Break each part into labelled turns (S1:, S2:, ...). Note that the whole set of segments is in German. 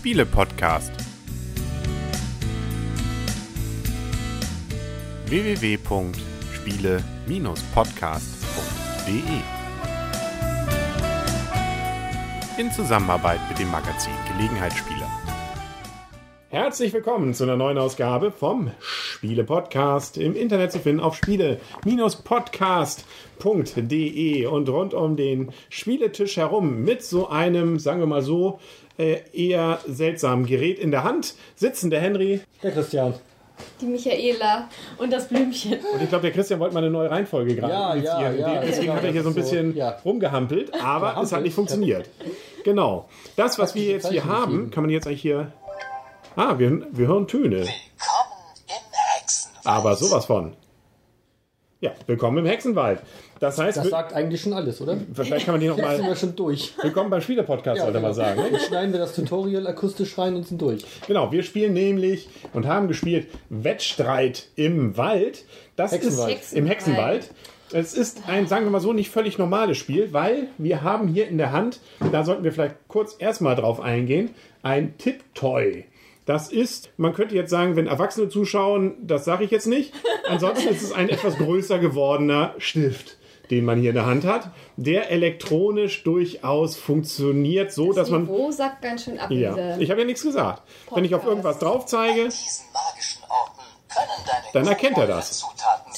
S1: Spiele-Podcast. www.spiele-podcast.de In Zusammenarbeit mit dem Magazin Gelegenheitsspieler.
S2: Herzlich willkommen zu einer neuen Ausgabe vom Spiele-Podcast. Im Internet zu finden auf spiele-podcast.de und rund um den Spieletisch herum mit so einem, sagen wir mal so, äh, eher seltsamen Gerät in der Hand sitzen der Henry.
S3: Der Christian.
S4: Die Michaela und das Blümchen.
S2: Und ich glaube, der Christian wollte mal eine neue Reihenfolge gerade
S3: Ja, ja,
S2: initiieren.
S3: ja,
S2: Deswegen
S3: genau,
S2: hat er hier so ein
S3: so,
S2: bisschen
S3: ja.
S2: rumgehampelt, aber es hat nicht funktioniert. Genau. Das, was wir jetzt hier haben, kann man jetzt eigentlich hier. Ah, wir, wir hören Töne.
S5: Willkommen im Hexenwald.
S2: Aber sowas von. Ja, willkommen im Hexenwald. Das heißt,
S3: Das sagt eigentlich schon alles, oder?
S2: vielleicht kann man die noch
S3: Jetzt sind wir
S2: mal.
S3: schon durch.
S2: Willkommen beim Spieler-Podcast, sollte man
S3: genau.
S2: sagen. Ne?
S3: Jetzt schneiden wir das Tutorial akustisch rein und sind durch.
S2: Genau, wir spielen nämlich und haben gespielt Wettstreit im Wald. Das
S3: Hexenwald.
S2: ist im Hexenwald. Es ist ein, sagen wir mal so, nicht völlig normales Spiel, weil wir haben hier in der Hand, da sollten wir vielleicht kurz erstmal drauf eingehen, ein Tipptoy. Das ist, man könnte jetzt sagen, wenn Erwachsene zuschauen, das sage ich jetzt nicht. Ansonsten ist es ein etwas größer gewordener Stift, den man hier in der Hand hat, der elektronisch durchaus funktioniert, so dass man
S4: Niveau sagt ganz schön ab.
S2: ja, ich habe ja nichts gesagt. Wenn ich auf irgendwas drauf zeige, Dann erkennt er das.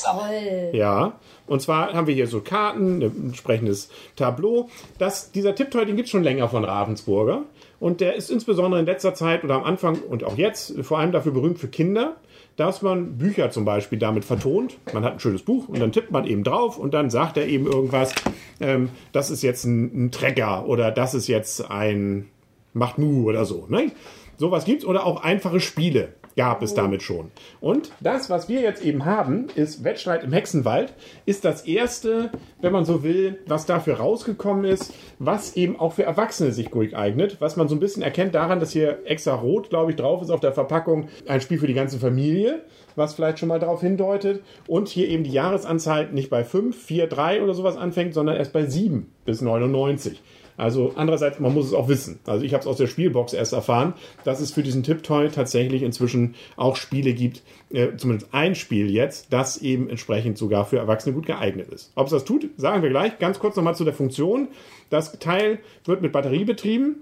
S4: Toll.
S2: ja. Und zwar haben wir hier so Karten, ein entsprechendes Tableau. Das, dieser Tipptoy, den gibt es schon länger von Ravensburger. Und der ist insbesondere in letzter Zeit oder am Anfang und auch jetzt vor allem dafür berühmt für Kinder, dass man Bücher zum Beispiel damit vertont. Man hat ein schönes Buch und dann tippt man eben drauf und dann sagt er eben irgendwas, ähm, das ist jetzt ein, ein Trecker oder das ist jetzt ein Macht Mu oder so. Ne? Sowas gibt's oder auch einfache Spiele gab es damit schon. Und das, was wir jetzt eben haben, ist Wettstreit im Hexenwald, ist das erste, wenn man so will, was dafür rausgekommen ist, was eben auch für Erwachsene sich gut eignet, was man so ein bisschen erkennt daran, dass hier extra rot, glaube ich, drauf ist auf der Verpackung, ein Spiel für die ganze Familie, was vielleicht schon mal darauf hindeutet. Und hier eben die Jahresanzahl nicht bei 5, 4, 3 oder sowas anfängt, sondern erst bei 7 bis 99. Also andererseits, man muss es auch wissen. Also ich habe es aus der Spielbox erst erfahren, dass es für diesen Tipptoy tatsächlich inzwischen auch Spiele gibt, äh, zumindest ein Spiel jetzt, das eben entsprechend sogar für Erwachsene gut geeignet ist. Ob es das tut, sagen wir gleich. Ganz kurz nochmal zu der Funktion. Das Teil wird mit Batterie betrieben.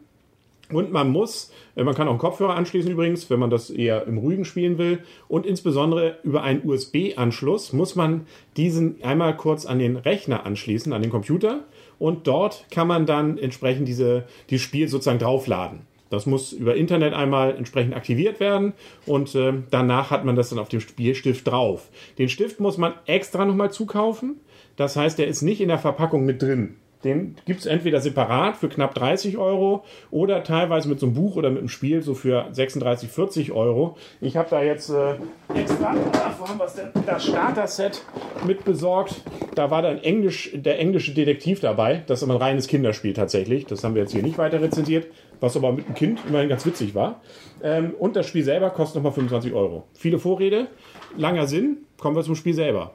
S2: Und man muss, äh, man kann auch einen Kopfhörer anschließen übrigens, wenn man das eher im Ruhigen spielen will. Und insbesondere über einen USB-Anschluss muss man diesen einmal kurz an den Rechner anschließen, an den Computer. Und dort kann man dann entsprechend diese, dieses Spiel sozusagen draufladen. Das muss über Internet einmal entsprechend aktiviert werden und äh, danach hat man das dann auf dem Spielstift drauf. Den Stift muss man extra nochmal zukaufen. Das heißt, der ist nicht in der Verpackung mit drin. Den gibt es entweder separat für knapp 30 Euro oder teilweise mit so einem Buch oder mit einem Spiel so für 36, 40 Euro. Ich habe da jetzt äh, extra, wo haben wir es denn? Das Starter-Set mit besorgt. Da war dann Englisch, der englische Detektiv dabei. Das ist aber ein reines Kinderspiel tatsächlich. Das haben wir jetzt hier nicht weiter rezensiert, was aber mit einem Kind immerhin ganz witzig war. Ähm, und das Spiel selber kostet nochmal 25 Euro. Viele Vorrede, langer Sinn. Kommen wir zum Spiel selber.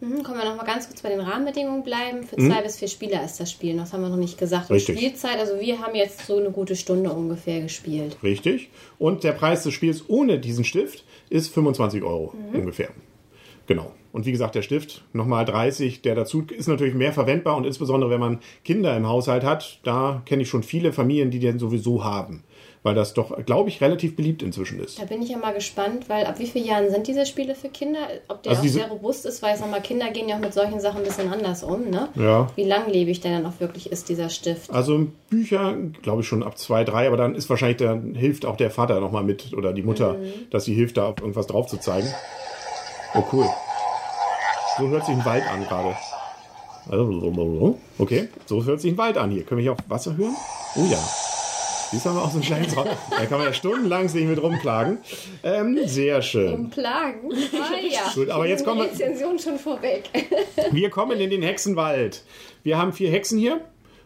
S4: Mhm, können wir noch mal ganz kurz bei den Rahmenbedingungen bleiben? Für zwei bis vier Spieler ist das Spiel. Das haben wir noch nicht gesagt. Und
S2: Mhm. Richtig.
S4: Spielzeit, also wir haben jetzt so eine gute Stunde ungefähr gespielt.
S2: Richtig. Und der Preis des Spiels ohne diesen Stift ist 25 Euro ungefähr. Genau. Und wie gesagt, der Stift nochmal 30, der dazu ist natürlich mehr verwendbar und insbesondere wenn man Kinder im Haushalt hat, da kenne ich schon viele Familien, die den sowieso haben. Weil das doch, glaube ich, relativ beliebt inzwischen ist.
S4: Da bin ich ja mal gespannt, weil ab wie vielen Jahren sind diese Spiele für Kinder? Ob der
S2: Also
S4: auch sehr robust ist, weil ich sag mal, Kinder gehen ja auch mit solchen Sachen ein bisschen anders um, ne?
S2: Ja.
S4: Wie langlebig der dann auch wirklich ist, dieser Stift.
S2: Also Bücher, glaube ich schon ab zwei, drei, aber dann ist wahrscheinlich, dann hilft auch der Vater nochmal mit oder die Mutter, dass sie hilft, da auf irgendwas drauf zu zeigen. Oh, cool. So hört sich ein Wald an gerade. Also, Okay, so hört sich ein Wald an hier. Können wir hier auch Wasser hören? Oh ja. Dies haben wir auch so einen kleinen Raum. Da kann man ja stundenlang sich mit rumplagen. Ähm, sehr schön.
S4: Plagen? Ah, ja.
S2: Gut, aber jetzt kommen wir-
S4: Die Rezension schon vorweg.
S2: Wir kommen in den Hexenwald. Wir haben vier Hexen hier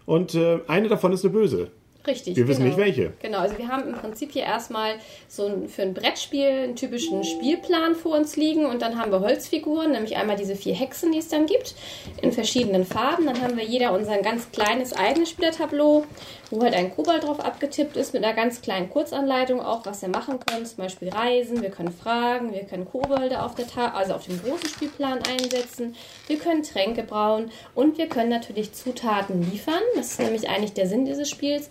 S2: und äh, eine davon ist eine Böse.
S4: Richtig.
S2: Wir wissen
S4: genau.
S2: nicht welche.
S4: Genau, also wir haben im Prinzip hier erstmal so ein, für ein Brettspiel einen typischen Spielplan vor uns liegen und dann haben wir Holzfiguren, nämlich einmal diese vier Hexen, die es dann gibt, in verschiedenen Farben. Dann haben wir jeder unser ganz kleines eigenes Spielertableau, wo halt ein Kobold drauf abgetippt ist mit einer ganz kleinen Kurzanleitung auch, was wir machen können. Zum Beispiel reisen, wir können fragen, wir können Kobolde auf der Ta also auf dem großen Spielplan einsetzen, wir können Tränke brauen und wir können natürlich Zutaten liefern. Das ist nämlich eigentlich der Sinn dieses Spiels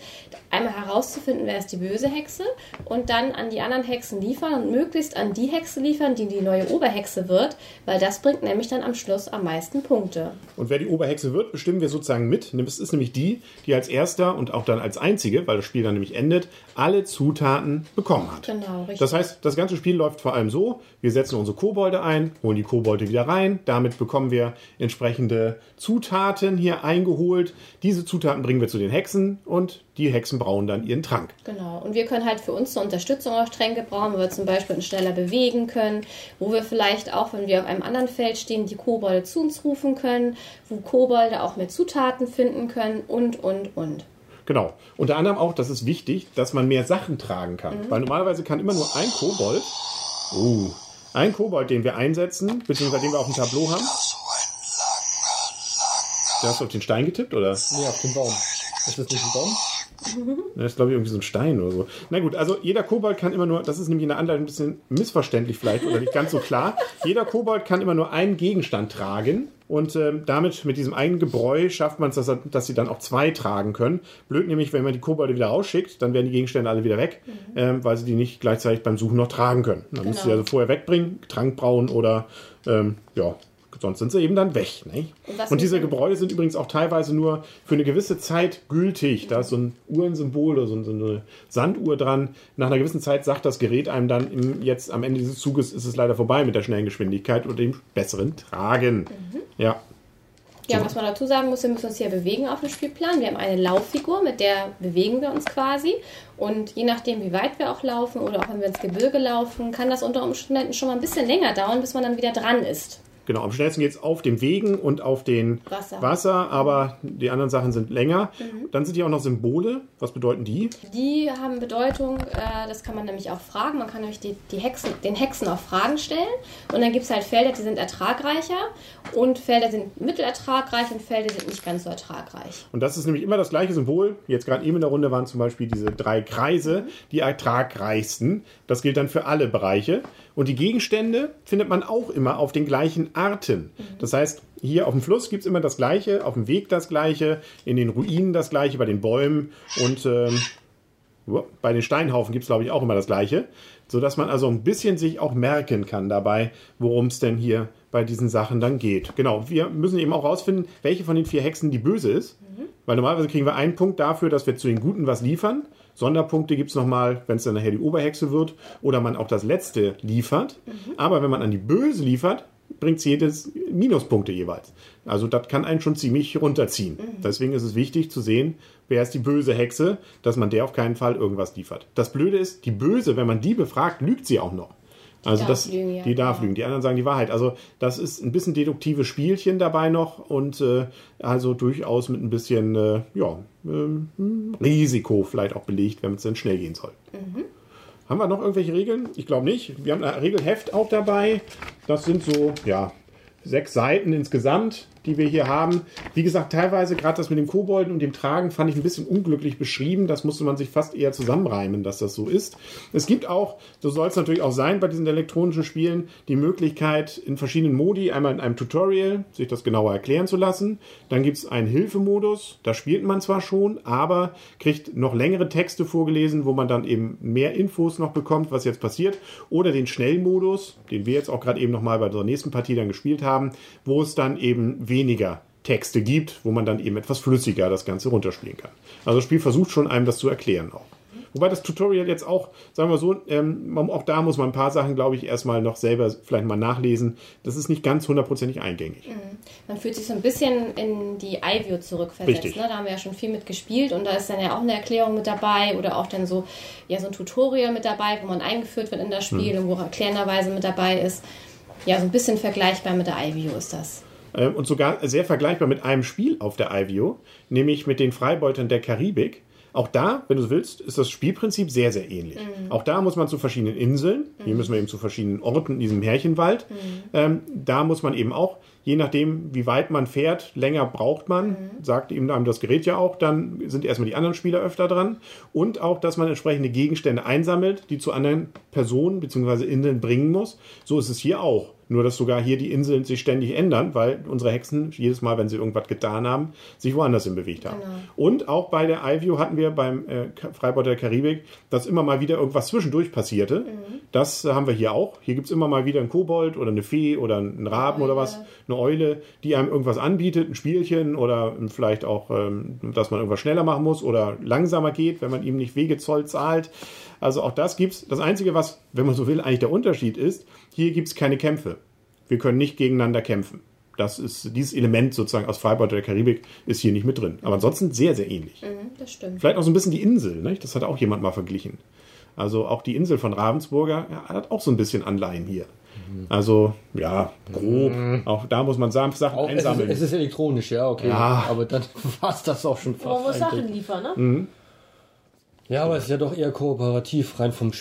S4: einmal herauszufinden, wer ist die böse Hexe und dann an die anderen Hexen liefern und möglichst an die Hexe liefern, die die neue Oberhexe wird, weil das bringt nämlich dann am Schluss am meisten Punkte.
S2: Und wer die Oberhexe wird, bestimmen wir sozusagen mit. Es ist nämlich die, die als erster und auch dann als einzige, weil das Spiel dann nämlich endet, alle Zutaten bekommen hat.
S4: Genau, richtig.
S2: Das heißt, das ganze Spiel läuft vor allem so, wir setzen unsere Kobolde ein, holen die Kobolde wieder rein, damit bekommen wir entsprechende Zutaten hier eingeholt. Diese Zutaten bringen wir zu den Hexen und die Hexen brauen dann ihren Trank.
S4: Genau. Und wir können halt für uns zur Unterstützung auch Tränke brauchen, wo wir zum Beispiel uns schneller bewegen können, wo wir vielleicht auch, wenn wir auf einem anderen Feld stehen, die Kobolde zu uns rufen können, wo Kobolde auch mehr Zutaten finden können und, und, und.
S2: Genau. Unter anderem auch, das ist wichtig, dass man mehr Sachen tragen kann. Weil normalerweise kann immer nur ein Kobold, oh, ein Kobold, den wir einsetzen, beziehungsweise den wir auf dem Tableau haben. Du hast auf den Stein getippt, oder?
S3: Nee, auf dem Baum. Ist das nicht ein Baum?
S2: Das ist, glaube ich, irgendwie so ein Stein oder so. Na gut, also jeder Kobold kann immer nur, das ist nämlich in der Anleitung ein bisschen missverständlich vielleicht oder nicht ganz so klar. Jeder Kobold kann immer nur einen Gegenstand tragen und ähm, damit, mit diesem einen Gebräu, schafft man es, dass, er- dass sie dann auch zwei tragen können. Blöd nämlich, wenn man die Kobolde wieder rausschickt, dann werden die Gegenstände alle wieder weg, ähm, weil sie die nicht gleichzeitig beim Suchen noch tragen können. Dann müssen sie
S4: Genau.
S2: also vorher wegbringen, Trank brauen oder, ähm, ja, sonst sind sie eben dann weg. Nicht?
S4: Und
S2: Und diese Gebräude sind übrigens auch teilweise nur für eine gewisse Zeit gültig. Da ist so ein Uhrensymbol oder so ein- so eine Sanduhr dran. Nach einer gewissen Zeit sagt das Gerät einem dann, im, jetzt am Ende dieses Zuges ist es leider vorbei mit der schnellen Geschwindigkeit oder dem besseren Tragen. Ja.
S4: Ja, was man dazu sagen muss, wir müssen uns hier bewegen auf dem Spielplan. Wir haben eine Lauffigur, mit der bewegen wir uns quasi. Und je nachdem, wie weit wir auch laufen oder auch wenn wir ins Gebirge laufen, kann das unter Umständen schon mal ein bisschen länger dauern, bis man dann wieder dran ist.
S2: Genau, am schnellsten geht es auf dem Wegen und auf den
S4: Wasser.
S2: Wasser, aber die anderen Sachen sind länger. Dann sind hier auch noch Symbole. Was bedeuten die?
S4: Die haben Bedeutung, äh, das kann man nämlich auch fragen. Man kann euch die, die Hexen, den Hexen auch Fragen stellen. Und dann gibt es halt Felder, die sind ertragreicher und Felder sind mittelertragreich und Felder sind nicht ganz so ertragreich.
S2: Und das ist nämlich immer das gleiche Symbol. Jetzt gerade eben in der Runde waren zum Beispiel diese drei Kreise, die ertragreichsten. Das gilt dann für alle Bereiche. Und die Gegenstände findet man auch immer auf den gleichen Arten. Das heißt, hier auf dem Fluss gibt es immer das Gleiche, auf dem Weg das Gleiche, in den Ruinen das Gleiche, bei den Bäumen und ähm, bei den Steinhaufen gibt es, glaube ich, auch immer das Gleiche. Sodass man also ein bisschen sich auch merken kann dabei, worum es denn hier bei diesen Sachen dann geht. Genau, wir müssen eben auch rausfinden, welche von den vier Hexen die böse ist. Weil normalerweise kriegen wir einen Punkt dafür, dass wir zu den Guten was liefern. Sonderpunkte gibt es nochmal, wenn es dann nachher die Oberhexe wird oder man auch das Letzte liefert. Aber wenn man an die Böse liefert, bringt jedes Minuspunkte jeweils. Also das kann einen schon ziemlich runterziehen. Deswegen ist es wichtig zu sehen, wer ist die böse Hexe, dass man der auf keinen Fall irgendwas liefert. Das Blöde ist, die Böse, wenn man die befragt, lügt sie auch noch. Also
S4: darf
S2: das,
S4: lügen, ja,
S2: die darf lügen. Die anderen sagen die Wahrheit. Also das ist ein bisschen deduktives Spielchen dabei noch und äh, also durchaus mit ein bisschen äh, ja, ähm, Risiko vielleicht auch belegt, wenn es dann schnell gehen soll. Haben wir noch irgendwelche Regeln? Ich glaube nicht. Wir haben ein Regelheft auch dabei. Das sind so, ja, sechs Seiten insgesamt, die wir hier haben. Wie gesagt, teilweise gerade das mit dem Kobolden und dem Tragen fand ich ein bisschen unglücklich beschrieben. Das musste man sich fast eher zusammenreimen, dass das so ist. Es gibt auch, so soll es natürlich auch sein bei diesen elektronischen Spielen, die Möglichkeit in verschiedenen Modi, einmal in einem Tutorial, sich das genauer erklären zu lassen. Dann gibt es einen Hilfemodus, da spielt man zwar schon, aber kriegt noch längere Texte vorgelesen, wo man dann eben mehr Infos noch bekommt, was jetzt passiert. Oder den Schnellmodus, den wir jetzt auch gerade eben nochmal bei unserer nächsten Partie dann gespielt haben, wo es dann eben weniger Texte gibt, wo man dann eben etwas flüssiger das Ganze runterspielen kann. Also das Spiel versucht schon einem das zu erklären auch. Wobei das Tutorial jetzt auch, sagen wir so, ähm, auch da muss man ein paar Sachen, glaube ich, erstmal noch selber vielleicht mal nachlesen. Das ist nicht ganz hundertprozentig eingängig.
S4: Man fühlt sich so ein bisschen in die iView zurückversetzt.
S2: Richtig.
S4: Ne? Da haben wir ja schon viel mit gespielt und da ist dann ja auch eine Erklärung mit dabei oder auch dann so, ja, so ein Tutorial mit dabei, wo man eingeführt wird in das Spiel
S2: Hm.
S4: und wo auch erklärenderweise mit dabei ist. Ja, so ein bisschen vergleichbar mit der iView ist das.
S2: Ähm, und sogar sehr vergleichbar mit einem Spiel auf der IVO, nämlich mit den Freibeutern der Karibik. Auch da, wenn du willst, ist das Spielprinzip sehr, sehr ähnlich. Auch da muss man zu verschiedenen Inseln, hier müssen wir eben zu verschiedenen Orten in diesem Märchenwald. Ähm, da muss man eben auch, je nachdem, wie weit man fährt, länger braucht man, sagt eben einem das Gerät ja auch, dann sind erstmal die anderen Spieler öfter dran. Und auch, dass man entsprechende Gegenstände einsammelt, die zu anderen Personen bzw. Inseln bringen muss. So ist es hier auch. Nur, dass sogar hier die Inseln sich ständig ändern, weil unsere Hexen jedes Mal, wenn sie irgendwas getan haben, sich woanders hin bewegt haben. Und auch bei der iView hatten wir beim äh, Freibad der Karibik, dass immer mal wieder irgendwas zwischendurch passierte. Das äh, haben wir hier auch. Hier gibt's immer mal wieder einen Kobold oder eine Fee oder einen Raben oder was, eine Eule, die einem irgendwas anbietet, ein Spielchen oder vielleicht auch, ähm, dass man irgendwas schneller machen muss oder langsamer geht, wenn man ihm nicht Wegezoll zahlt. Also auch das gibt's. Das Einzige, was, wenn man so will, eigentlich der Unterschied ist, hier gibt's keine Kämpfe. Wir können nicht gegeneinander kämpfen. Das ist, dieses Element sozusagen aus Freibad der Karibik ist hier nicht mit drin. Aber ansonsten sehr, sehr ähnlich.
S4: Mhm, das stimmt.
S2: Vielleicht auch so ein bisschen die Insel, nicht? das hat auch jemand mal verglichen. Also auch die Insel von Ravensburger ja, hat auch so ein bisschen Anleihen hier. Also, ja, grob. Auch da muss man Sachen
S3: Auch, es, ist,
S2: einsammeln.
S3: es ist elektronisch, ja, okay.
S2: Ja.
S3: Aber dann war es das auch schon fast.
S6: Man muss Sachen liefern, ne?
S2: Mhm.
S3: Ja, aber es ist ja doch eher kooperativ, rein vom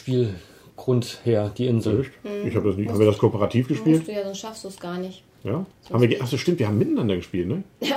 S3: Spielgrund her, die Insel.
S2: ich habe das nicht. Haben wir das kooperativ
S4: Musst
S2: gespielt?
S4: du ja, sonst schaffst du es gar nicht.
S2: Ja. Haben wir, ge- achso, stimmt, wir haben miteinander gespielt, ne?
S3: Ja,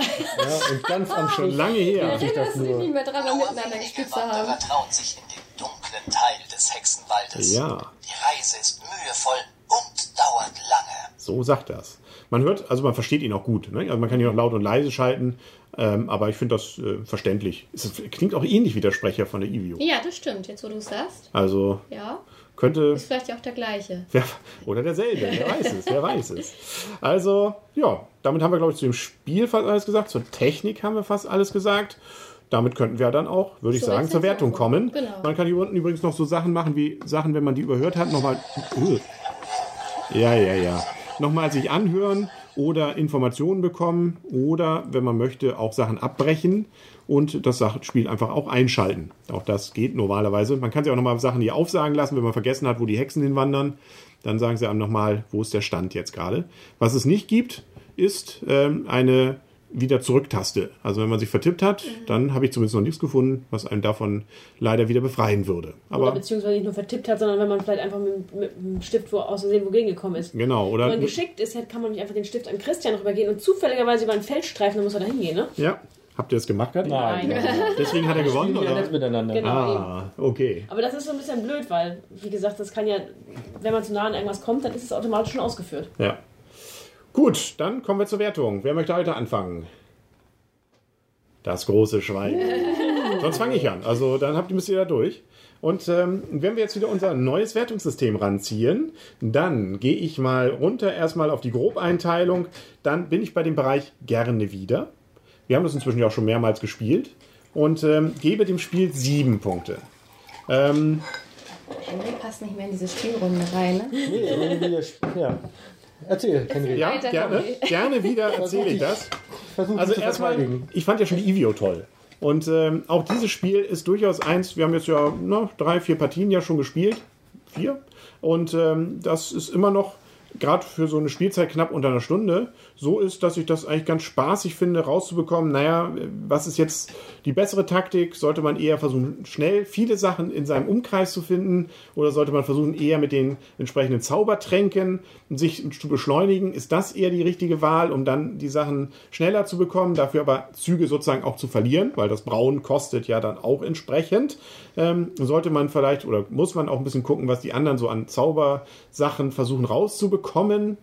S3: und ganz am
S2: Schon
S3: Schluss.
S2: lange her.
S4: Erinnerst du dich nicht mehr dran, wir miteinander gespielt haben?
S5: trauen sich in den dunklen Teil des Hexenwaldes.
S2: Ja.
S5: Die Reise ist mühevoll und dauert lange.
S2: So sagt das. Man hört, also man versteht ihn auch gut. Ne? Also man kann ihn auch laut und leise schalten, ähm, aber ich finde das äh, verständlich. Es klingt auch ähnlich wie der Sprecher von der Evio.
S4: Ja, das stimmt, jetzt wo du es sagst.
S2: Also
S4: Ja,
S2: könnte
S4: ist vielleicht ja auch der gleiche.
S2: wer, oder derselbe, wer weiß es, wer weiß es. Also ja, damit haben wir glaube ich zu dem Spiel fast alles gesagt, zur Technik haben wir fast alles gesagt. Damit könnten wir dann auch, würde ich
S4: Zur
S2: sagen, zur Wertung kommen.
S4: Genau.
S2: Man kann hier unten übrigens noch so Sachen machen wie Sachen, wenn man die überhört hat, nochmal. Ja, ja, ja. Nochmal sich anhören oder Informationen bekommen oder, wenn man möchte, auch Sachen abbrechen und das Spiel einfach auch einschalten. Auch das geht normalerweise. Man kann sich auch nochmal Sachen hier aufsagen lassen, wenn man vergessen hat, wo die Hexen hinwandern. Dann sagen sie einem nochmal, wo ist der Stand jetzt gerade. Was es nicht gibt, ist ähm, eine wieder zurück-Taste. Also wenn man sich vertippt hat, dann habe ich zumindest noch nichts gefunden, was einen davon leider wieder befreien würde.
S6: Oder
S2: Aber
S6: beziehungsweise nicht nur vertippt hat, sondern wenn man vielleicht einfach mit, mit dem Stift wo, aus Versehen wogegen gekommen ist.
S2: genau,
S6: Wenn
S2: oder
S6: man geschickt ist, kann man nicht einfach den Stift an Christian rübergehen und zufälligerweise über einen Feldstreifen, dann muss er da hingehen, ne?
S2: ja, habt ihr das gemacht? Gerade?
S3: Nein.
S2: Deswegen hat er gewonnen, oder?
S3: miteinander.
S6: Genau.
S2: Ah, okay.
S6: Aber das ist so ein bisschen blöd, weil, wie gesagt, das kann ja, wenn man zu nah an irgendwas kommt, dann ist es automatisch schon ausgeführt.
S2: Ja. Gut, dann kommen wir zur Wertung. Wer möchte heute anfangen? Das große Schwein. Sonst fange ich an. Also dann habt ihr müsst ihr da durch. Und ähm, wenn wir jetzt wieder unser neues Wertungssystem ranziehen, dann gehe ich mal runter erstmal auf die Grobeinteilung. Dann bin ich bei dem Bereich gerne wieder. Wir haben das inzwischen ja auch schon mehrmals gespielt. Und ähm, gebe dem Spiel sieben Punkte. Ähm,
S4: Henry passt nicht mehr in diese Spielrunde rein. Ne?
S3: Nee, irgendwie, ja. Erzähl, Henry.
S2: ja, gerne, gerne wieder erzähle ich das.
S3: Versuch
S2: Also erstmal, ich fand ja schon die Ivio toll. Und ähm, auch dieses Spiel ist durchaus eins, wir haben jetzt ja na, drei, vier Partien ja schon gespielt. Vier. Und ähm, das ist immer noch, gerade für so eine Spielzeit knapp unter einer Stunde, so ist, dass ich das eigentlich ganz spaßig finde, rauszubekommen, naja, was ist jetzt die bessere Taktik? Sollte man eher versuchen, schnell viele Sachen in seinem Umkreis zu finden? Oder sollte man versuchen, eher mit den entsprechenden Zaubertränken sich zu beschleunigen? Ist das eher die richtige Wahl, um dann die Sachen schneller zu bekommen, dafür aber Züge sozusagen auch zu verlieren, weil das Brauen kostet ja dann auch entsprechend. Ähm, sollte man vielleicht oder muss man auch ein bisschen gucken, was die anderen so an Zaubersachen versuchen rauszubekommen?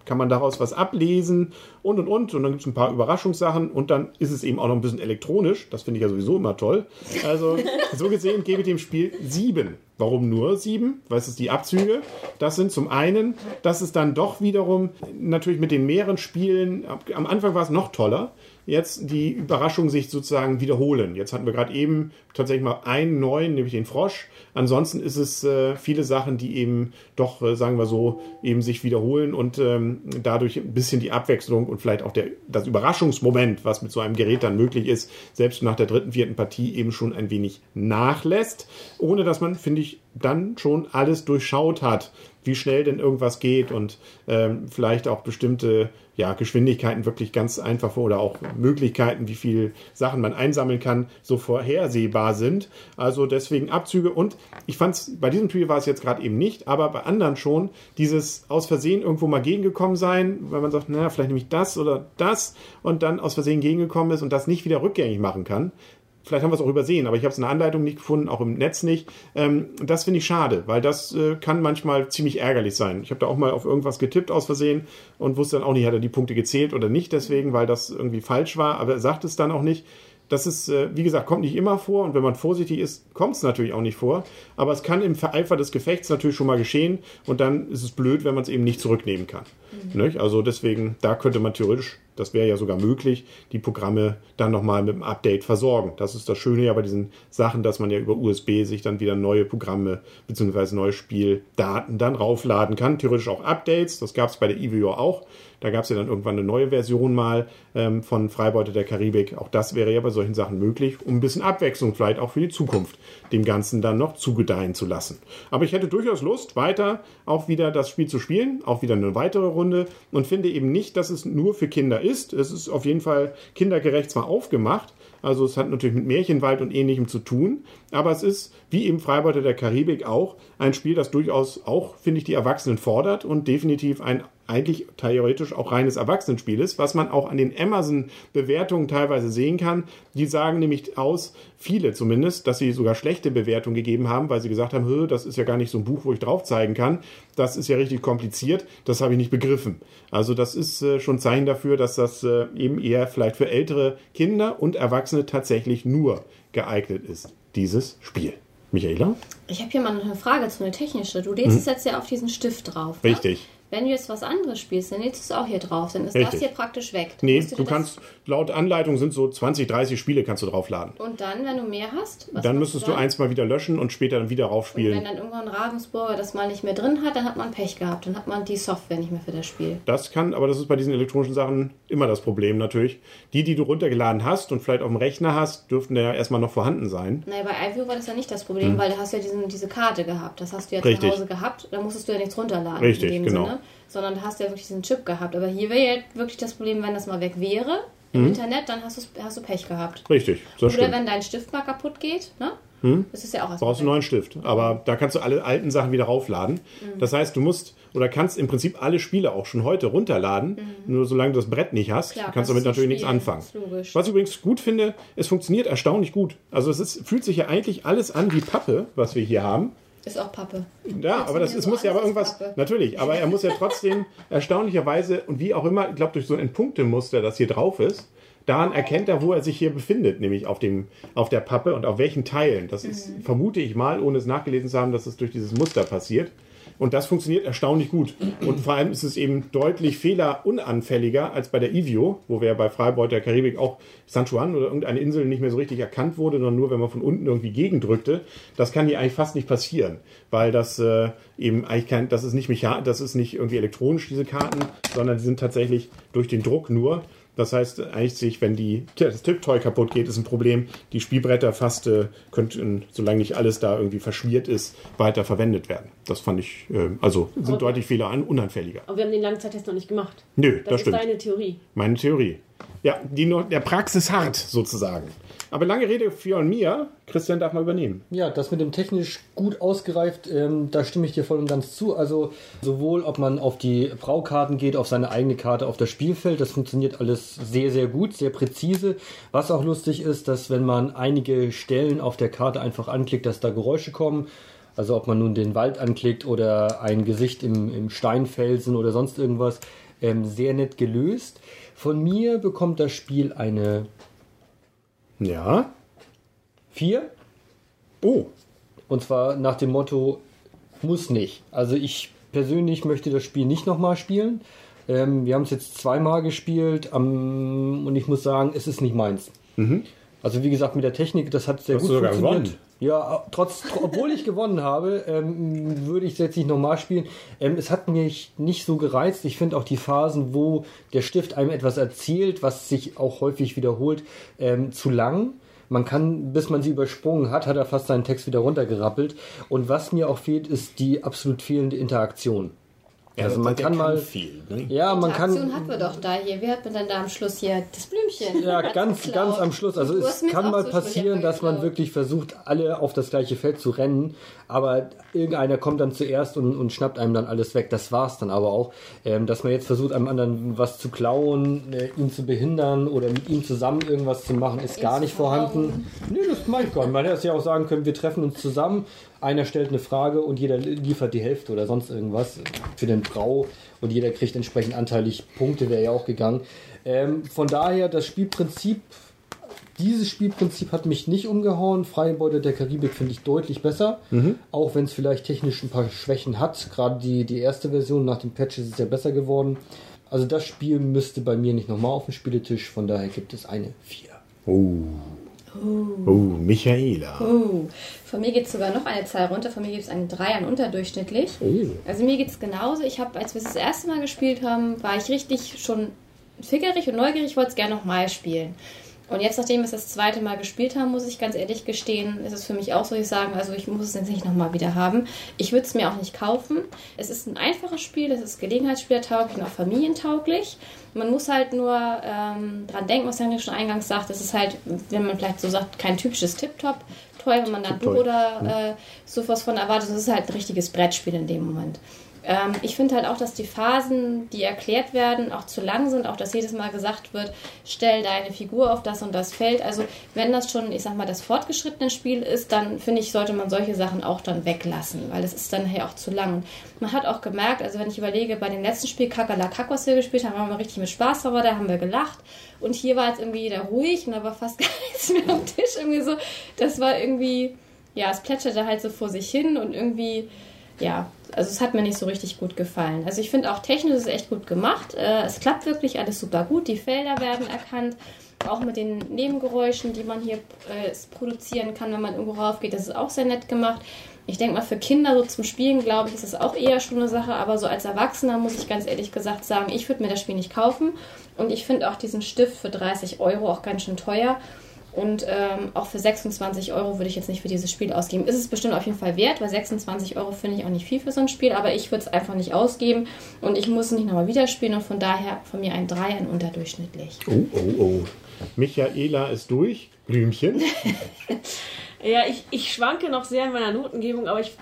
S2: Kann man daraus was ablesen? Und und und. Und dann gibt es ein paar Überraschungssachen und dann ist es eben auch noch ein bisschen elektronisch. Das finde ich ja sowieso immer toll. Also, so gesehen gebe ich dem Spiel sieben. Warum nur sieben? Was ist die Abzüge? Das sind zum einen, dass es dann doch wiederum natürlich mit den mehreren Spielen, am Anfang war es noch toller, jetzt die Überraschungen sich sozusagen wiederholen. Jetzt hatten wir gerade eben tatsächlich mal einen neuen, nämlich den Frosch. Ansonsten ist es äh, viele Sachen, die eben doch, äh, sagen wir so, eben sich wiederholen und ähm, dadurch ein bisschen die Abwechslung und vielleicht auch der, das Überraschungsmoment, was mit so einem Gerät dann möglich ist, selbst nach der dritten, vierten Partie eben schon ein wenig nachlässt, ohne dass man, finde ich, dann schon alles durchschaut hat, wie schnell denn irgendwas geht und ähm, vielleicht auch bestimmte ja, Geschwindigkeiten wirklich ganz einfach oder auch Möglichkeiten, wie viel Sachen man einsammeln kann, so vorhersehbar sind. Also deswegen Abzüge und ich fand es, bei diesem Spiel war es jetzt gerade eben nicht, aber bei anderen schon, dieses aus Versehen irgendwo mal gegengekommen sein, weil man sagt, naja, vielleicht nehme ich das oder das und dann aus Versehen gegengekommen ist und das nicht wieder rückgängig machen kann vielleicht haben wir es auch übersehen, aber ich habe es in der Anleitung nicht gefunden, auch im Netz nicht. Ähm, das finde ich schade, weil das äh, kann manchmal ziemlich ärgerlich sein. Ich habe da auch mal auf irgendwas getippt aus Versehen und wusste dann auch nicht, hat er die Punkte gezählt oder nicht deswegen, weil das irgendwie falsch war, aber er sagt es dann auch nicht. Das ist, äh, wie gesagt, kommt nicht immer vor und wenn man vorsichtig ist, kommt es natürlich auch nicht vor. Aber es kann im Vereifer des Gefechts natürlich schon mal geschehen und dann ist es blöd, wenn man es eben nicht zurücknehmen kann. Mhm. Also deswegen, da könnte man theoretisch das wäre ja sogar möglich, die Programme dann nochmal mit einem Update versorgen. Das ist das Schöne ja bei diesen Sachen, dass man ja über USB sich dann wieder neue Programme bzw. neue Spieldaten dann raufladen kann. Theoretisch auch Updates, das gab es bei der EVO auch. Da gab es ja dann irgendwann eine neue Version mal ähm, von Freibeute der Karibik. Auch das wäre ja bei solchen Sachen möglich, um ein bisschen Abwechslung vielleicht auch für die Zukunft dem Ganzen dann noch zugedeihen zu lassen. Aber ich hätte durchaus Lust, weiter auch wieder das Spiel zu spielen, auch wieder eine weitere Runde und finde eben nicht, dass es nur für Kinder ist. Es ist auf jeden Fall kindergerecht zwar aufgemacht, also es hat natürlich mit Märchenwald und ähnlichem zu tun, aber es ist, wie eben Freibeuter der Karibik auch, ein Spiel, das durchaus auch, finde ich, die Erwachsenen fordert und definitiv ein eigentlich theoretisch auch reines Erwachsenenspiel ist, was man auch an den Amazon-Bewertungen teilweise sehen kann. Die sagen nämlich aus, viele zumindest, dass sie sogar schlechte Bewertungen gegeben haben, weil sie gesagt haben, das ist ja gar nicht so ein Buch, wo ich drauf zeigen kann. Das ist ja richtig kompliziert, das habe ich nicht begriffen. Also das ist äh, schon Zeichen dafür, dass das äh, eben eher vielleicht für ältere Kinder und Erwachsene tatsächlich nur geeignet ist, dieses Spiel. Michaela?
S4: Ich habe hier mal eine Frage zu einer technische. Du lädst hm. es jetzt ja auf diesen Stift drauf.
S2: Ne? Richtig.
S4: Ne? Wenn du jetzt was anderes spielst, dann lädst du es auch hier drauf. Dann ist Richtig. das hier praktisch weg.
S2: Dann nee, du kannst, laut Anleitung sind so 20, 30 Spiele kannst du draufladen.
S4: Und dann, wenn du mehr hast?
S2: dann müsstest du, dann? eins mal wieder löschen und später dann wieder raufspielen.
S4: Und wenn dann irgendwann Ravensburger das mal nicht mehr drin hat, dann hat man Pech gehabt. Dann hat man die Software nicht mehr für das Spiel.
S2: Das kann, aber das ist bei diesen elektronischen Sachen immer das Problem natürlich. Die, die du runtergeladen hast und vielleicht auf dem Rechner hast, dürften ja erstmal noch vorhanden sein.
S4: Nein, bei iView war das ja nicht das Problem, hm. weil du hast ja diesen, diese Karte gehabt. Das hast du ja Richtig. zu Hause gehabt. Da musstest du ja nichts runterladen.
S2: Richtig, genau. Sinne
S4: sondern du hast ja wirklich diesen Chip gehabt. Aber hier wäre ja wirklich das Problem, wenn das mal weg wäre im mhm. Internet, dann hast, hast du Pech gehabt.
S2: Richtig,
S4: das Oder stimmt. wenn dein Stift mal kaputt geht, ne?
S2: Hm? Das ist ja auch. Brauchst einen neuen Stift. Aber da kannst du alle alten Sachen wieder raufladen. Mhm. Das heißt, du musst oder kannst im Prinzip alle Spiele auch schon heute runterladen. Mhm. Nur solange du das Brett nicht hast, Klar, kannst du damit natürlich nichts anfangen. Was ich übrigens gut finde, es funktioniert erstaunlich gut. Also es ist, fühlt sich ja eigentlich alles an wie Pappe, was wir hier haben.
S4: Ist auch Pappe.
S2: Ja, aber das, es so muss ja aber irgendwas. Pappe. Natürlich, aber er muss ja trotzdem erstaunlicherweise und wie auch immer, ich glaube, durch so ein Punktemuster, das hier drauf ist, daran erkennt er, wo er sich hier befindet, nämlich auf, dem, auf der Pappe und auf welchen Teilen. Das ist, mhm. vermute ich mal, ohne es nachgelesen zu haben, dass es durch dieses Muster passiert. Und das funktioniert erstaunlich gut. Und vor allem ist es eben deutlich fehlerunanfälliger als bei der Ivio, wo wir bei Freibeuter der Karibik auch San Juan oder irgendeine Insel nicht mehr so richtig erkannt wurde, sondern nur, wenn man von unten irgendwie gegendrückte. Das kann hier eigentlich fast nicht passieren, weil das äh, eben eigentlich kein, das ist nicht mechanisch, das ist nicht irgendwie elektronisch, diese Karten, sondern die sind tatsächlich durch den Druck nur. Das heißt, eigentlich sich, wenn die, das Tipptoy kaputt geht, ist ein Problem. Die Spielbretter fast äh, könnten, solange nicht alles da irgendwie verschmiert ist, weiter verwendet werden. Das fand ich, äh, also sind aber deutlich an, unanfälliger.
S6: Aber wir haben den Langzeittest noch nicht gemacht.
S2: Nö, das,
S6: das
S2: stimmt.
S6: Das ist deine Theorie.
S2: Meine Theorie. Ja, die nur der Praxis hart sozusagen. Aber lange Rede für und mir. Christian darf mal übernehmen.
S3: Ja, das mit dem technisch gut ausgereift, ähm, da stimme ich dir voll und ganz zu. Also sowohl, ob man auf die Braukarten geht, auf seine eigene Karte, auf das Spielfeld, das funktioniert alles sehr, sehr gut, sehr präzise. Was auch lustig ist, dass wenn man einige Stellen auf der Karte einfach anklickt, dass da Geräusche kommen. Also ob man nun den Wald anklickt oder ein Gesicht im, im Steinfelsen oder sonst irgendwas. Ähm, sehr nett gelöst. Von mir bekommt das Spiel eine
S2: ja.
S3: Vier.
S2: Oh.
S3: Und zwar nach dem Motto, muss nicht. Also ich persönlich möchte das Spiel nicht nochmal spielen. Ähm, wir haben es jetzt zweimal gespielt ähm, und ich muss sagen, es ist nicht meins. Mhm. Also wie gesagt, mit der Technik, das hat sehr Hast gut
S2: funktioniert. Gewonnen.
S3: Ja, trotz, obwohl ich gewonnen habe, ähm, würde ich es jetzt nicht nochmal spielen. Ähm, es hat mich nicht so gereizt. Ich finde auch die Phasen, wo der Stift einem etwas erzählt, was sich auch häufig wiederholt, ähm, zu lang. Man kann, bis man sie übersprungen hat, hat er fast seinen Text wieder runtergerappelt. Und was mir auch fehlt, ist die absolut fehlende Interaktion. Also man kann mal,
S2: viel. Ne?
S3: ja, man
S4: Aktion
S3: kann,
S4: hatten wir doch da hier. Wer hat mir dann da am Schluss hier das Blümchen?
S3: Ja, ganz,
S4: geklaut.
S3: ganz am Schluss. Also es kann mal
S4: zwischendurch
S3: passieren, dass man
S4: geklaut.
S3: wirklich versucht, alle auf das gleiche Feld zu rennen, aber irgendeiner kommt dann zuerst und, und schnappt einem dann alles weg. Das war's dann aber auch. Ähm, dass man jetzt versucht, einem anderen was zu klauen, äh, ihn zu behindern oder mit ihm zusammen irgendwas zu machen, ist gar nicht vorhanden. Nee, das gar nicht. Man hätte es ja auch sagen können, wir treffen uns zusammen, einer stellt eine Frage und jeder liefert die Hälfte oder sonst irgendwas für den Brau und jeder kriegt entsprechend anteilig Punkte, wäre ja auch gegangen. Ähm, von daher, das Spielprinzip dieses Spielprinzip hat mich nicht umgehauen. Freibeuter der Karibik finde ich deutlich besser. Auch wenn es vielleicht technisch ein paar Schwächen hat. Gerade die, die erste Version nach dem Patch ist es ja besser geworden. Also das Spiel müsste bei mir nicht nochmal auf den Spieletisch. Von daher gibt es eine 4.
S2: Oh. Oh, Michaela.
S4: Oh, von mir geht es sogar noch eine Zahl runter. Von mir gibt es einen Dreier unterdurchschnittlich.
S2: Oh.
S4: Also mir geht es genauso. Ich habe, als wir es das erste Mal gespielt haben, war ich richtig schon fickerig und neugierig, wollte es gerne nochmal spielen. Und jetzt, nachdem wir es das zweite Mal gespielt haben, muss ich ganz ehrlich gestehen, ist es für mich auch so, ich sagen, also ich muss es jetzt nicht nochmal wieder haben. Ich würde es mir auch nicht kaufen. Es ist ein einfaches Spiel, es ist Gelegenheitsspielertauglich und auch familientauglich. Man muss halt nur ähm, dran denken, was Henry schon eingangs sagt, es ist halt, wenn man vielleicht so sagt, kein typisches Tip-Top. Toll, wenn man da. Buch oder äh, sowas von erwartet, es ist halt ein richtiges Brettspiel in dem Moment. Ähm, ich finde halt auch, dass die Phasen, die erklärt werden, auch zu lang sind. Auch, dass jedes Mal gesagt wird, stell deine Figur auf das und das Feld. Also, wenn das schon, ich sag mal, das fortgeschrittene Spiel ist, dann finde ich, sollte man solche Sachen auch dann weglassen, weil es ist dann nachher auch zu lang. Man hat auch gemerkt, also wenn ich überlege, bei dem letzten Spiel Kakalakak, was wir gespielt haben, haben wir richtig mit Spaß dabei, da haben wir gelacht. Und hier war jetzt irgendwie jeder ruhig und da war fast gar nichts mehr am Tisch. Irgendwie so, das war irgendwie, ja, es plätscherte halt so vor sich hin und irgendwie, ja, also es hat mir nicht so richtig gut gefallen. Also ich finde auch technisch ist es echt gut gemacht. Äh, es klappt wirklich alles super gut. Die Felder werden erkannt. Auch mit den Nebengeräuschen, die man hier äh, produzieren kann, wenn man irgendwo raufgeht. Das ist auch sehr nett gemacht. Ich denke mal, für Kinder so zum Spielen, glaube ich, ist es auch eher schon eine Sache. Aber so als Erwachsener muss ich ganz ehrlich gesagt sagen, ich würde mir das Spiel nicht kaufen. Und ich finde auch diesen Stift für 30 Euro auch ganz schön teuer. Und ähm, auch für 26 Euro würde ich jetzt nicht für dieses Spiel ausgeben. Ist es bestimmt auf jeden Fall wert, weil 26 Euro finde ich auch nicht viel für so ein Spiel, aber ich würde es einfach nicht ausgeben und ich muss es nicht nochmal wieder spielen und von daher von mir ein 3, ein unterdurchschnittlich.
S2: Oh, oh, oh. Michaela ist durch. Blümchen.
S6: Ja, ich, ich schwanke noch sehr in meiner Notengebung, aber ich,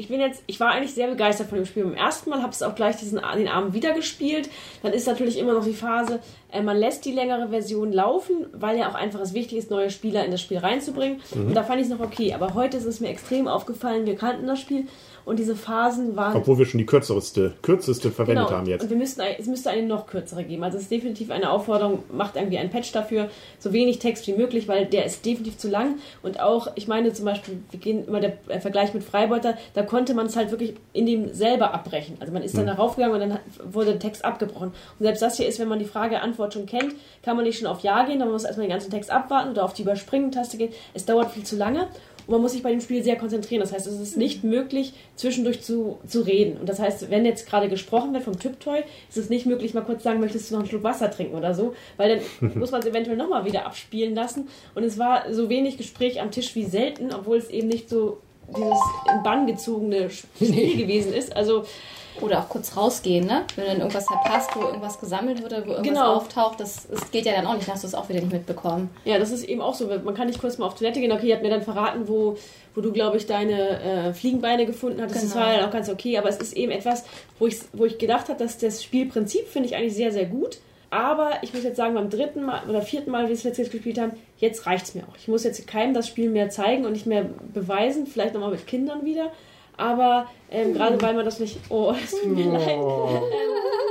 S6: ich bin jetzt, ich war eigentlich sehr begeistert von dem Spiel. Beim ersten Mal habe ich es auch gleich diesen, den Abend wieder gespielt. Dann ist natürlich immer noch die Phase, äh, man lässt die längere Version laufen, weil ja auch einfach es wichtig ist, neue Spieler in das Spiel reinzubringen. Und da fand ich es noch okay. Aber heute ist es mir extrem aufgefallen, wir kannten das Spiel und diese Phasen waren
S2: Obwohl wir schon die kürzeste, kürzeste verwendet haben jetzt.
S6: Genau. Und wir müssten, es müsste eine noch kürzere geben. Also es ist definitiv eine Aufforderung, macht irgendwie ein Patch dafür, so wenig Text wie möglich, weil der ist definitiv zu lang. Und auch, ich meine zum Beispiel, wir gehen immer der äh, Vergleich mit Freibeuter, da konnte man es halt wirklich in dem selber abbrechen. Also man ist dann darauf gegangen und dann wurde der Text abgebrochen. Und selbst das hier ist, wenn man die Frage-Antwort schon kennt, kann man nicht schon auf Ja gehen, dann muss man erstmal den ganzen Text abwarten oder auf die Überspringen-Taste gehen. Es dauert viel zu lange. Man muss sich bei dem Spiel sehr konzentrieren. Das heißt, es ist nicht möglich, zwischendurch zu, zu reden. Und das heißt, wenn jetzt gerade gesprochen wird vom Typ-Toy, ist es nicht möglich, mal kurz sagen, möchtest du noch einen Schluck Wasser trinken oder so, weil dann muss man es eventuell nochmal wieder abspielen lassen. Und es war so wenig Gespräch am Tisch wie selten, obwohl es eben nicht so dieses in Bann gezogene Spiel gewesen ist. Also
S4: Oder auch kurz rausgehen, ne? Wenn dann irgendwas verpasst, wo irgendwas gesammelt wird oder wo irgendwas
S6: Genau.
S4: auftaucht, das, das geht ja dann auch nicht, dann hast du es auch wieder nicht mitbekommen.
S6: Ja, das ist eben auch so. Man kann nicht kurz mal auf Toilette gehen. Okay, ihr habt mir dann verraten, wo, wo du, glaube ich, deine äh, Fliegenbeine gefunden hattest. Das
S4: Genau.
S6: war ja auch ganz okay. Aber es ist eben etwas, wo ich, wo ich gedacht habe, dass das Spielprinzip finde ich eigentlich sehr, sehr gut. Aber ich muss jetzt sagen, beim dritten Mal oder vierten Mal, wie wir es jetzt gespielt haben, jetzt reicht es mir auch. Ich muss jetzt keinem das Spiel mehr zeigen und nicht mehr beweisen. Vielleicht nochmal mit Kindern wieder. Aber ähm, gerade weil man das nicht. Oh, es tut mir leid. Ähm,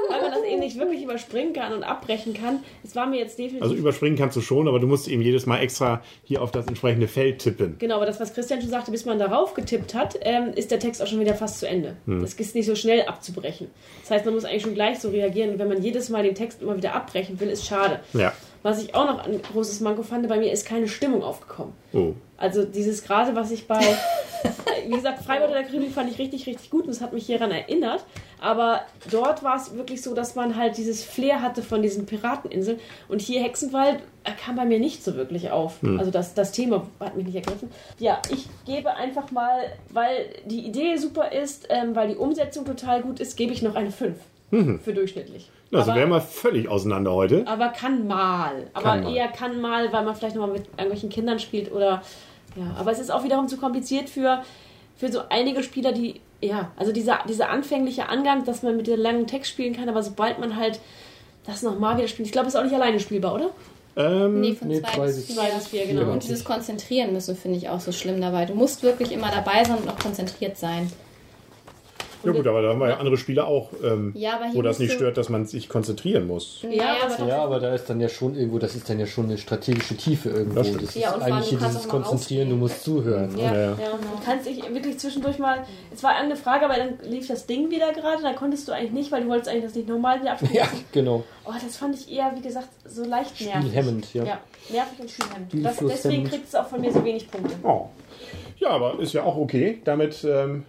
S6: weil man das eben nicht wirklich überspringen kann und abbrechen kann. Es war mir jetzt definitiv.
S2: Also überspringen kannst du schon, aber du musst eben jedes Mal extra hier auf das entsprechende Feld tippen.
S6: Genau, aber das, was Christian schon sagte, bis man darauf getippt hat, ähm, ist der Text auch schon wieder fast zu Ende. Das ist nicht so schnell abzubrechen. Das heißt, man muss eigentlich schon gleich so reagieren. Und wenn man jedes Mal den Text immer wieder abbrechen will, ist schade.
S2: Ja.
S6: Was ich auch noch ein großes Manko fand, bei mir ist keine Stimmung aufgekommen.
S2: Oh.
S6: Also dieses gerade, was ich bei, wie gesagt, Freiburg der Karibik fand ich richtig, richtig gut und es hat mich hieran erinnert. Aber dort war es wirklich so, dass man halt dieses Flair hatte von diesen Pirateninseln. Und hier Hexenwald äh, kam bei mir nicht so wirklich auf. Also das, das Thema hat mich nicht ergriffen. Ja, ich gebe einfach mal, weil die Idee super ist, ähm, weil die Umsetzung total gut ist, gebe ich noch eine 5 für durchschnittlich.
S2: Also
S6: Aber-
S2: wären wir völlig auseinander heute.
S6: aber kann mal. Aber
S2: Kann mal.
S6: eher kann mal, weil man vielleicht nochmal mit irgendwelchen Kindern spielt oder. Ja, aber es ist auch wiederum zu kompliziert für, für so einige Spieler, die. Ja, also dieser, dieser anfängliche Angang, dass man mit der langen Text spielen kann, aber sobald man halt das nochmal wieder spielt. Ich glaube, es ist auch nicht alleine spielbar, oder?
S2: Ähm,
S4: Nee, von
S3: Nee,
S4: zwei
S3: zwei
S4: bis
S3: bis-
S4: vier.
S6: zwei bis vier, genau.
S4: Und dieses Konzentrieren müssen finde ich auch so schlimm dabei. Du musst wirklich immer dabei sein und auch konzentriert sein.
S2: Ja gut, aber da haben wir ja andere Spiele auch, ähm,
S4: Ja,
S2: wo das nicht
S4: du-
S2: stört, dass man sich konzentrieren muss.
S6: Ja, aber
S4: aber
S3: Ja, aber da ist dann ja schon irgendwo, das ist dann ja schon eine strategische Tiefe irgendwo.
S2: Das
S3: Das, ist
S4: Ja, allem,
S3: eigentlich
S4: du
S3: hier
S4: kannst
S3: dieses Konzentrieren, du musst zuhören. ne?
S6: Ja,
S2: Ja,
S6: ja.
S2: ja.
S6: Du kannst dich wirklich zwischendurch mal. Es war eine Frage, aber dann lief das Ding wieder gerade. Da konntest du eigentlich nicht, weil du wolltest eigentlich das nicht normal wieder abspielen.
S3: Ja, genau.
S6: Oh, das fand ich eher, wie gesagt, so leicht nervig.
S3: Spielhemmend, ja.
S6: Ja, nervig und spielhemmend. Das, deswegen kriegt es auch von mir so wenig Punkte.
S2: Oh. Ja, aber ist ja auch okay. Damit ähm,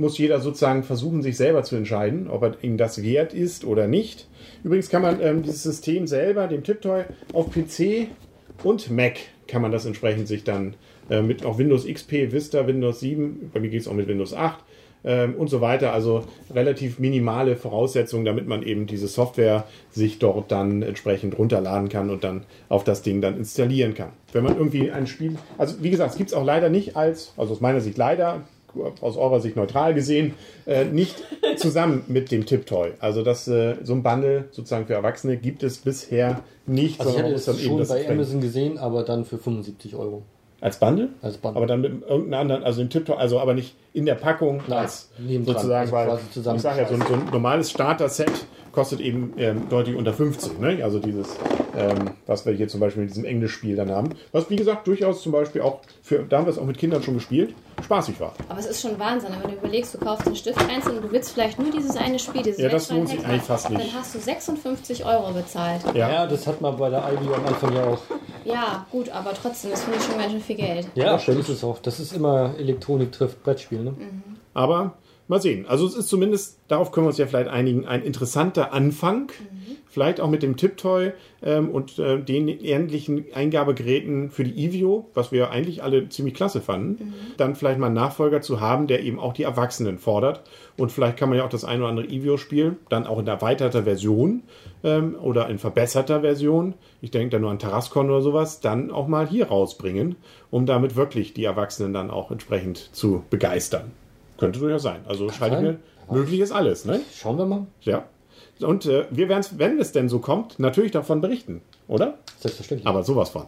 S2: muss jeder sozusagen versuchen, sich selber zu entscheiden, ob er ihm das wert ist oder nicht. Übrigens kann man ähm, dieses System selber, dem Tiptoy, auf PC und Mac kann man das entsprechend sich dann äh, mit auch Windows XP, Vista, Windows 7, bei mir geht es auch mit Windows 8 ähm, und so weiter. Also relativ minimale Voraussetzungen, damit man eben diese Software sich dort dann entsprechend runterladen kann und dann auf das Ding dann installieren kann. Wenn man irgendwie ein Spiel, also wie gesagt, es gibt es auch leider nicht als, also aus meiner Sicht leider, aus eurer Sicht neutral gesehen, äh, nicht zusammen mit dem Tiptoy. Also das, äh, so ein Bundle sozusagen für Erwachsene gibt es bisher nicht,
S3: Also ich
S2: muss
S3: es
S2: dann eben
S3: schon
S2: das
S3: bei Amazon gesehen, aber dann für 75 Euro
S2: als Bundle?
S3: als Band.
S2: Aber dann mit irgendeinem anderen, also im Tiptoy, also aber nicht in der Packung
S3: Nein,
S2: als sozusagen,
S3: also
S2: weil
S3: quasi zusammen
S2: ich sage ja, so ein, so ein normales Starter-Set kostet eben ähm, deutlich unter 50. Ne? Also dieses, ähm, was wir hier zum Beispiel mit diesem Englischspiel dann haben. Was wie gesagt durchaus zum Beispiel auch für, da haben wir es auch mit Kindern schon gespielt, spaßig war.
S4: Aber es ist schon Wahnsinn, wenn du überlegst, du kaufst ein Stift einzeln und du willst vielleicht nur dieses eine Spiel, dieses
S2: Ja, das lohnt sich eigentlich fast nicht.
S4: Dann hast du 56 Euro bezahlt.
S3: ja, das hat man bei der Ivy am Anfang ja auch.
S4: Ja, gut, aber trotzdem, das finde ich schon ganz schön viel Geld.
S3: Ja, das ist es auch. Das ist immer Elektronik trifft Brettspiel. Ne?
S2: Aber mal sehen. Also es ist zumindest, darauf können wir uns ja vielleicht einigen, ein interessanter Anfang. Vielleicht auch mit dem Tiptoy ähm, und äh, den ähnlichen Eingabegeräten für die Evio, was wir eigentlich alle ziemlich klasse fanden. Dann vielleicht mal einen Nachfolger zu haben, der eben auch die Erwachsenen fordert. Und vielleicht kann man ja auch das ein oder andere Evio-Spiel dann auch in erweiterter Version ähm, oder in verbesserter Version, ich denke da nur an Tarascon oder sowas, dann auch mal hier rausbringen, um damit wirklich die Erwachsenen dann auch entsprechend zu begeistern. Könnte durchaus sein. Also
S3: sein.
S2: mir, möglich ist alles, ne?
S3: Schauen wir mal.
S2: Ja. Und äh, wir werden es, wenn es denn so kommt, natürlich davon berichten, oder?
S3: Selbstverständlich.
S2: Aber sowas von.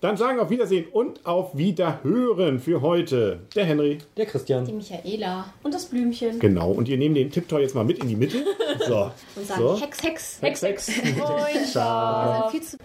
S2: Dann sagen auf Wiedersehen und auf Wiederhören für heute. Der Henry.
S3: Der Christian.
S4: Die Michaela
S6: Und das Blümchen.
S2: Genau. Und ihr nehmt den Tipptoy jetzt mal mit in die Mitte. So.
S4: und sagen
S2: so.
S4: Hex, Hex.
S2: Hex, Hex.
S6: Moin,
S2: Ciao.
S4: Viel zu